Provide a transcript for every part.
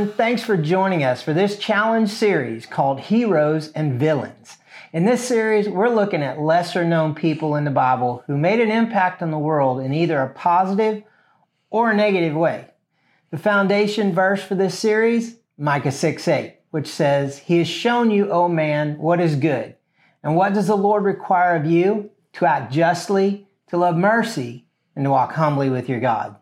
everyone. Thanks for joining us for this challenge series called Heroes and Villains. In this series, we're looking at lesser known people in the Bible who made an impact on the world in either a positive or a negative way. The foundation verse for this series, Micah 6 8, which says, He has shown you, O man, what is good. And what does the Lord require of you? To act justly, to love mercy, and to walk humbly with your God.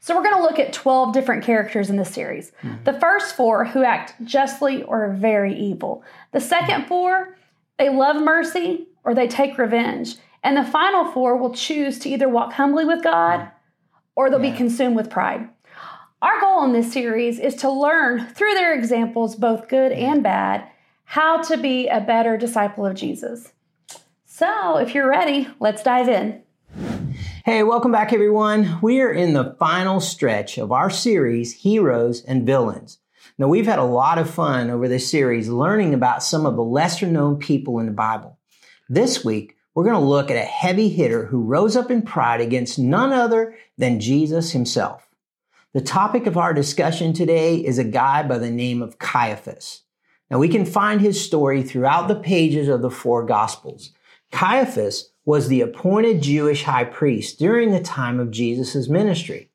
So we're going to look at 12 different characters in this series. Mm-hmm. The first four who act justly or are very evil. The second four, they love mercy or they take revenge. And the final four will choose to either walk humbly with God or they'll yeah. be consumed with pride. Our goal in this series is to learn through their examples, both good and bad, how to be a better disciple of Jesus. So, if you're ready, let's dive in. Hey, welcome back, everyone. We are in the final stretch of our series, Heroes and Villains. Now, we've had a lot of fun over this series learning about some of the lesser known people in the Bible. This week, we're going to look at a heavy hitter who rose up in pride against none other than Jesus himself. The topic of our discussion today is a guy by the name of Caiaphas. Now, we can find his story throughout the pages of the four Gospels. Caiaphas was the appointed Jewish high priest during the time of Jesus' ministry.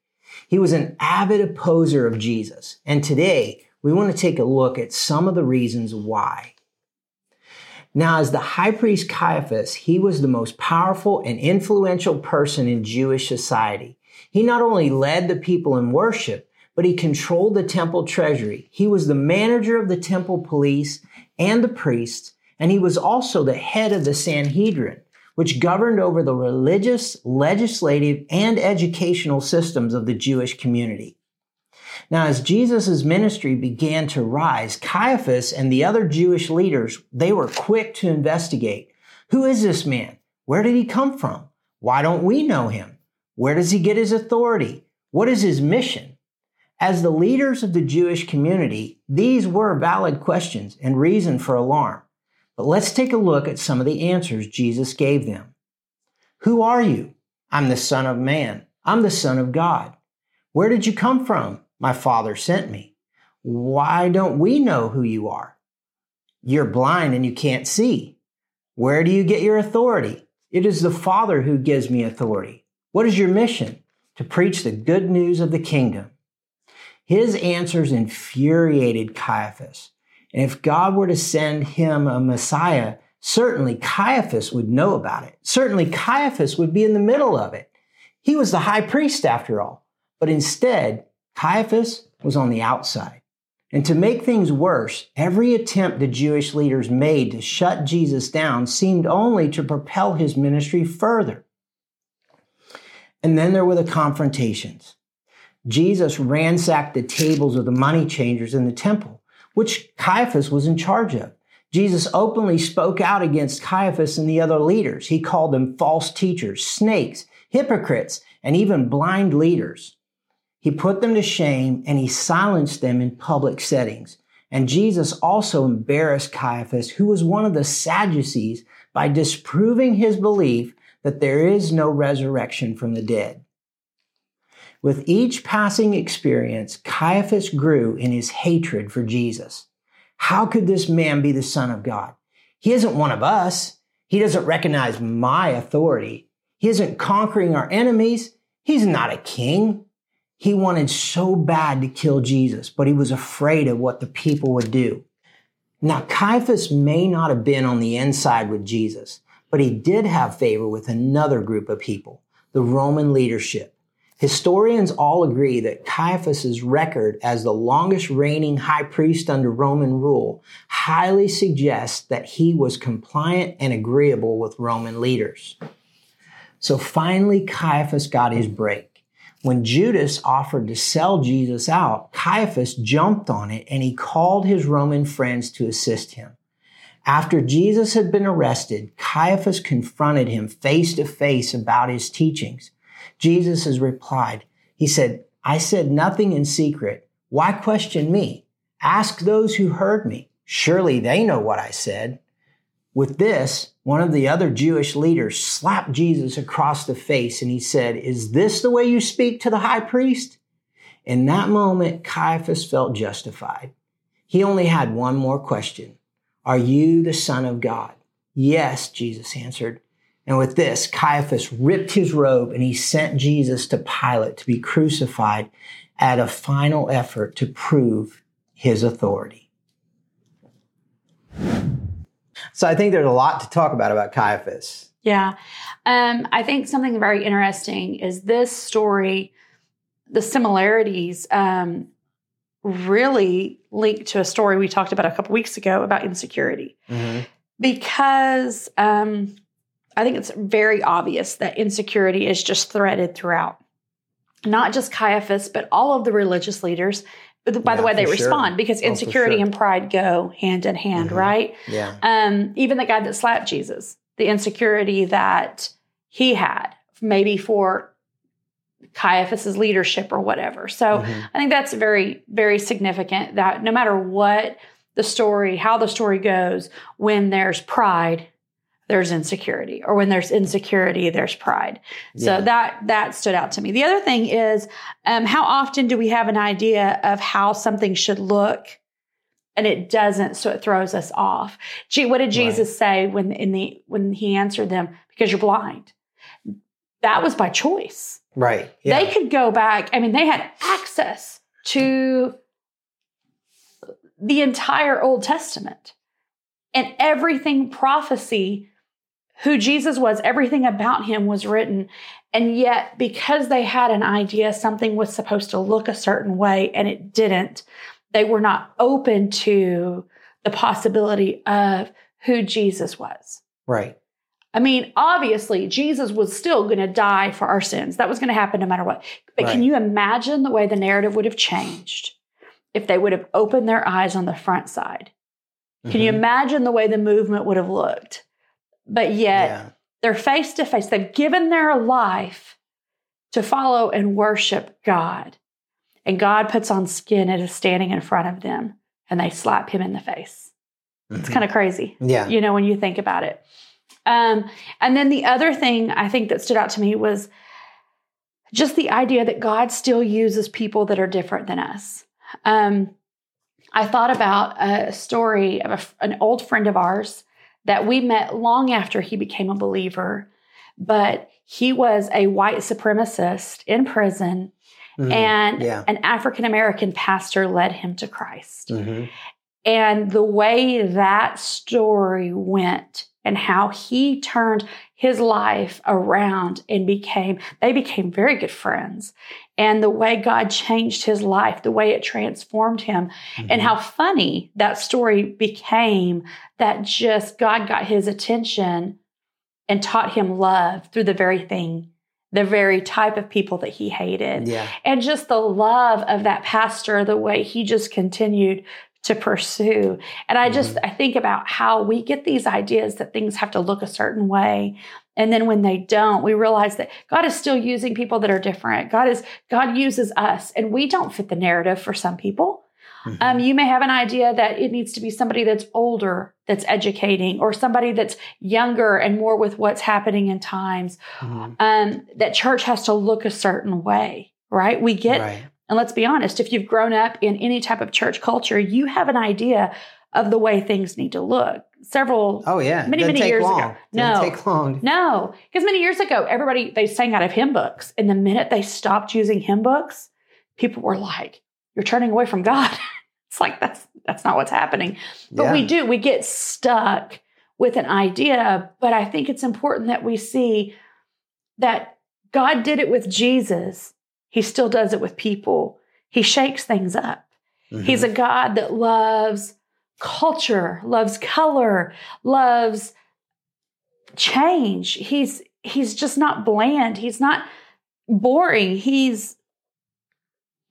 He was an avid opposer of Jesus. And today we want to take a look at some of the reasons why. Now, as the high priest Caiaphas, he was the most powerful and influential person in Jewish society. He not only led the people in worship, but he controlled the temple treasury. He was the manager of the temple police and the priests, and he was also the head of the Sanhedrin which governed over the religious, legislative, and educational systems of the Jewish community. Now, as Jesus' ministry began to rise, Caiaphas and the other Jewish leaders, they were quick to investigate. Who is this man? Where did he come from? Why don't we know him? Where does he get his authority? What is his mission? As the leaders of the Jewish community, these were valid questions and reason for alarm. But let's take a look at some of the answers Jesus gave them. Who are you? I'm the Son of Man. I'm the Son of God. Where did you come from? My Father sent me. Why don't we know who you are? You're blind and you can't see. Where do you get your authority? It is the Father who gives me authority. What is your mission? To preach the good news of the kingdom. His answers infuriated Caiaphas. And if God were to send him a Messiah, certainly Caiaphas would know about it. Certainly Caiaphas would be in the middle of it. He was the high priest after all. But instead, Caiaphas was on the outside. And to make things worse, every attempt the Jewish leaders made to shut Jesus down seemed only to propel his ministry further. And then there were the confrontations. Jesus ransacked the tables of the money changers in the temple which Caiaphas was in charge of. Jesus openly spoke out against Caiaphas and the other leaders. He called them false teachers, snakes, hypocrites, and even blind leaders. He put them to shame and he silenced them in public settings. And Jesus also embarrassed Caiaphas, who was one of the Sadducees, by disproving his belief that there is no resurrection from the dead. With each passing experience, Caiaphas grew in his hatred for Jesus. How could this man be the Son of God? He isn't one of us. He doesn't recognize my authority. He isn't conquering our enemies. He's not a king. He wanted so bad to kill Jesus, but he was afraid of what the people would do. Now, Caiaphas may not have been on the inside with Jesus, but he did have favor with another group of people, the Roman leadership. Historians all agree that Caiaphas's record as the longest reigning high priest under Roman rule highly suggests that he was compliant and agreeable with Roman leaders. So finally, Caiaphas got his break. When Judas offered to sell Jesus out, Caiaphas jumped on it and he called his Roman friends to assist him. After Jesus had been arrested, Caiaphas confronted him face to face about his teachings. Jesus has replied, He said, I said nothing in secret. Why question me? Ask those who heard me. Surely they know what I said. With this, one of the other Jewish leaders slapped Jesus across the face and he said, Is this the way you speak to the high priest? In that moment, Caiaphas felt justified. He only had one more question Are you the Son of God? Yes, Jesus answered. And with this, Caiaphas ripped his robe and he sent Jesus to Pilate to be crucified at a final effort to prove his authority. So I think there's a lot to talk about about Caiaphas. Yeah. Um, I think something very interesting is this story, the similarities um, really link to a story we talked about a couple weeks ago about insecurity. Mm-hmm. Because um, I think it's very obvious that insecurity is just threaded throughout. Not just Caiaphas, but all of the religious leaders by yeah, the way they respond sure. because insecurity oh, sure. and pride go hand in hand mm-hmm. right yeah um, even the guy that slapped jesus the insecurity that he had maybe for caiaphas's leadership or whatever so mm-hmm. i think that's very very significant that no matter what the story how the story goes when there's pride there's insecurity or when there's insecurity there's pride. Yeah. so that that stood out to me. The other thing is um, how often do we have an idea of how something should look and it doesn't so it throws us off? Gee what did jesus right. say when in the when he answered them? Because you're blind. That was by choice. Right yeah. they could go back i mean they had access to the entire old testament. And everything prophecy who Jesus was, everything about him was written. And yet, because they had an idea something was supposed to look a certain way and it didn't, they were not open to the possibility of who Jesus was. Right. I mean, obviously, Jesus was still going to die for our sins. That was going to happen no matter what. But right. can you imagine the way the narrative would have changed if they would have opened their eyes on the front side? Can mm-hmm. you imagine the way the movement would have looked? But yet yeah. they're face to face. They've given their life to follow and worship God. And God puts on skin and is standing in front of them and they slap him in the face. Mm-hmm. It's kind of crazy. Yeah. You know, when you think about it. Um, and then the other thing I think that stood out to me was just the idea that God still uses people that are different than us. Um, I thought about a story of a, an old friend of ours that we met long after he became a believer, but he was a white supremacist in prison, mm-hmm. and yeah. an African American pastor led him to Christ. Mm-hmm. And the way that story went and how he turned his life around and became, they became very good friends. And the way God changed his life, the way it transformed him, mm-hmm. and how funny that story became that just God got his attention and taught him love through the very thing the very type of people that he hated. Yeah. And just the love of that pastor, the way he just continued to pursue. And I just mm-hmm. I think about how we get these ideas that things have to look a certain way. And then when they don't, we realize that God is still using people that are different. God is God uses us and we don't fit the narrative for some people. Mm-hmm. Um, you may have an idea that it needs to be somebody that's older, that's educating, or somebody that's younger and more with what's happening in times. Mm-hmm. Um, that church has to look a certain way, right? We get right. And let's be honest, if you've grown up in any type of church culture, you have an idea of the way things need to look. Several, oh yeah, many many years long. ago. no, take long. No, because many years ago, everybody they sang out of hymn books, and the minute they stopped using hymn books, people were like, "You're turning away from God." it's like that's that's not what's happening. But yeah. we do we get stuck with an idea. But I think it's important that we see that God did it with Jesus he still does it with people. He shakes things up. Mm-hmm. He's a God that loves culture, loves color, loves change. He's he's just not bland. He's not boring. He's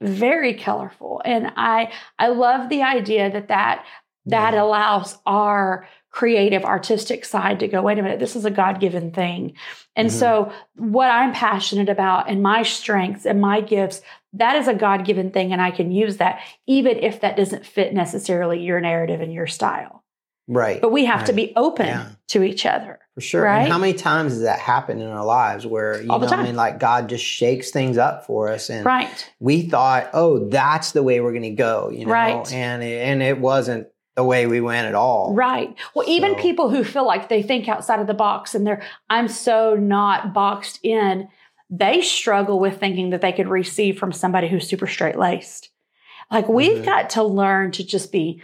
very colorful. And I I love the idea that that that yeah. allows our creative artistic side to go wait a minute this is a god-given thing and mm-hmm. so what i'm passionate about and my strengths and my gifts that is a god-given thing and i can use that even if that doesn't fit necessarily your narrative and your style Right. but we have to be open Yeah. to each other. For sure. Right? And how many times does that happen in our lives where, you All the know, I mean, like God just shakes things up for us and Right. we thought, oh, that's the way we're going to go, you know, Right. and, it, and it wasn't the way we went at all. Right. Well, even people who feel like they think outside of the box and they're, I'm so not boxed in, they struggle with thinking that they could receive from somebody who's super straight laced. Like we've Mhm. got to learn to just be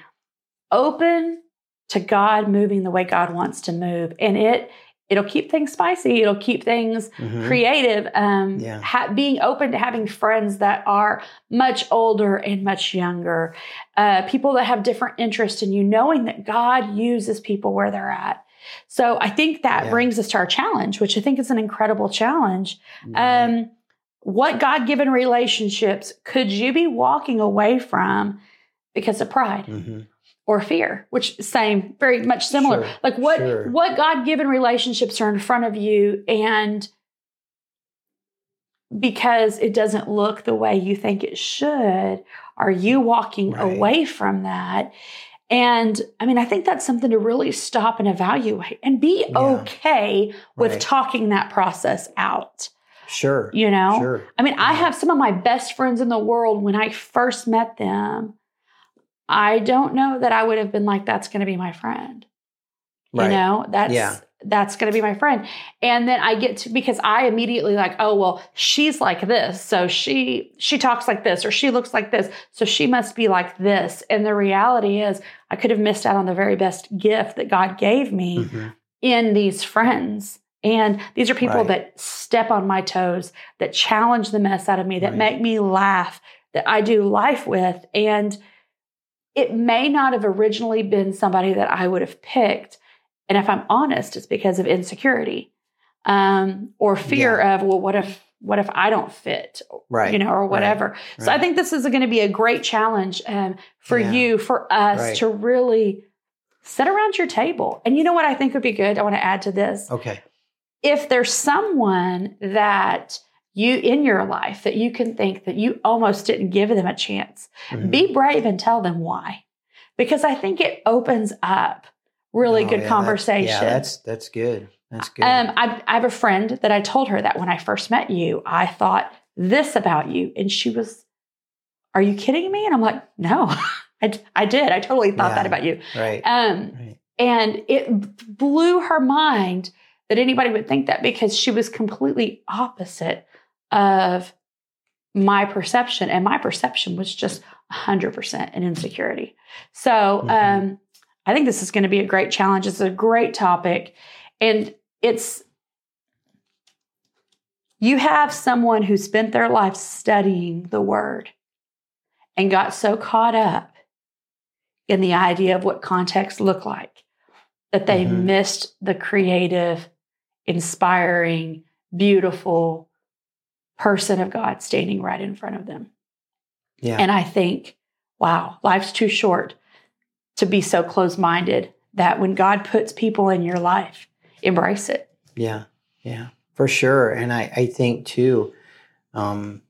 open to God moving the way God wants to move. And it, it'll keep things spicy. It'll keep things Mhm. creative. Um, Yeah. ha- being open to having friends that are much older and much younger, uh, people that have different interests in you, knowing that God uses people where they're at. So I think that Yeah. brings us to our challenge, which I think is an incredible challenge. Right. Um, what God given relationships could you be walking away from because of pride? Mhm. Or fear, which same, very much similar. Sure, like what sure. what God given relationships are in front of you, and because it doesn't look the way you think it should, are you walking Right. away from that? And I mean, I think that's something to really stop and evaluate and be Yeah. okay with Right. talking that process out. Sure. You know? Sure. I mean, I have some of my best friends in the world when I first met them. I don't know that I would have been like, that's going to be my friend. Right. You know, that's Yeah. that's going to be my friend. And then I get to because I immediately like, oh well, she's like this, so she she talks like this, or she looks like this, so she must be like this. And the reality is, I could have missed out on the very best gift that God gave me Mhm. in these friends. And these are people Right. that step on my toes, that challenge the mess out of me, that Right. make me laugh, that I do life with. And it may not have originally been somebody that I would have picked. And if I'm honest, it's because of insecurity um, or fear of, well, what if, what if I don't fit, Right. you know, or whatever. So I think this is going to be a great challenge um, for Yeah. you, for us Right. to really sit around your table. And you know what I think would be good? I want to add to this. Okay. If there's someone that you in your life that you can think that you almost didn't give them a chance, Mhm. be brave and tell them why. Because I think it opens up really Oh, good yeah, that- conversation. yeah, that's that's good. That's good. Um, I, I have a friend that I told her that when I first met you, I thought this about you. And she was, Are you kidding me? And I'm like, No, I, I did. I totally thought Yeah. that about you. right. Um, right. and it blew her mind that anybody would think that because she was completely opposite of my perception. And my perception was just 100% an insecurity. So Mhm. um, I think this is going to be a great challenge. It's a great topic. And it's, you have someone who spent their life studying the word and got so caught up in the idea of what context looked like that they Mhm. missed the creative, inspiring, beautiful person of God standing right in front of them. Yeah. And I think, wow, life's too short to be so close minded that when God puts people in your life, embrace it. Yeah, yeah, for sure. And I, I think too, um,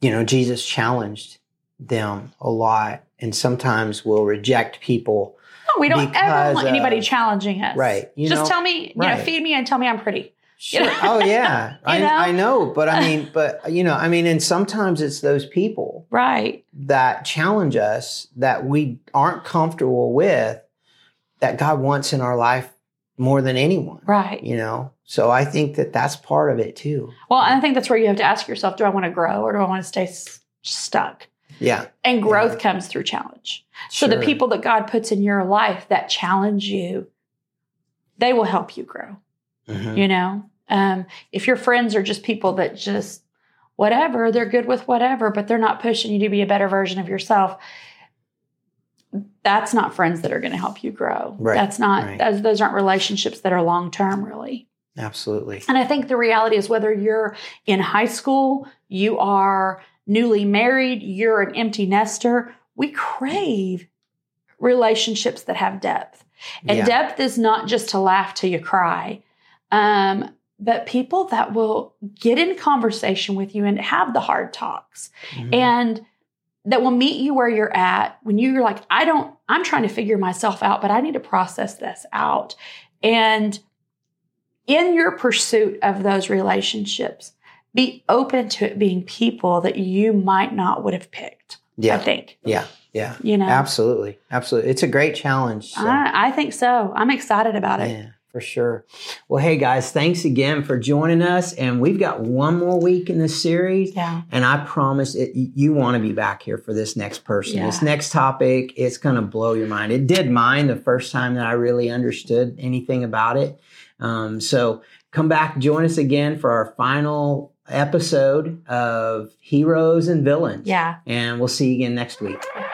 you know, Jesus challenged them a lot, and sometimes we'll reject people. No, we don't ever want anybody of- challenging us. Right, you Just know, tell me, you know, feed me and tell me I'm pretty. You Sure. know? oh yeah, I, You know? I know, but I mean, but you know, I mean, and sometimes it's those people Right. that challenge us that we aren't comfortable with that God wants in our life more than anyone. Right. You know, so I think that that's part of it too. Well, I think that's where you have to ask yourself do I want to grow or do I want to stay s- stuck? Yeah. And growth comes through challenge. So the people that God puts in your life that challenge you, they will help you grow. Mhm. You know, um, if your friends are just people that just whatever, they're good with whatever, but they're not pushing you to be a better version of yourself. That's not friends that are going to help you grow. Right, That's not, right. those, those aren't relationships that are long term, really. Absolutely. And I think the reality is whether you're in high school, you are newly married, you're an empty nester, we crave relationships that have depth. And Yeah. depth is not just to laugh till you cry, um, but people that will get in conversation with you and have the hard talks Mhm. and that will meet you where you're at when you're like, I don't, I'm trying to figure myself out, but I need to process this out. And in your pursuit of those relationships, be open to it being people that you might not would have picked. Yeah. I think. Yeah. Yeah. You know, Absolutely. Absolutely. It's a great challenge. so- I, I think so. I'm excited about it. Yeah, for sure. Well, hey guys, thanks again for joining us. And we've got one more week in this series. Yeah. And I promise it, you want to be back here for this next person. This next topic, it's going to blow your mind. It did mine the first time that I really understood anything about it. Um, so come back, join us again for our final episode of Heroes and Villains. Yeah. And we'll see you again next week. Yeah.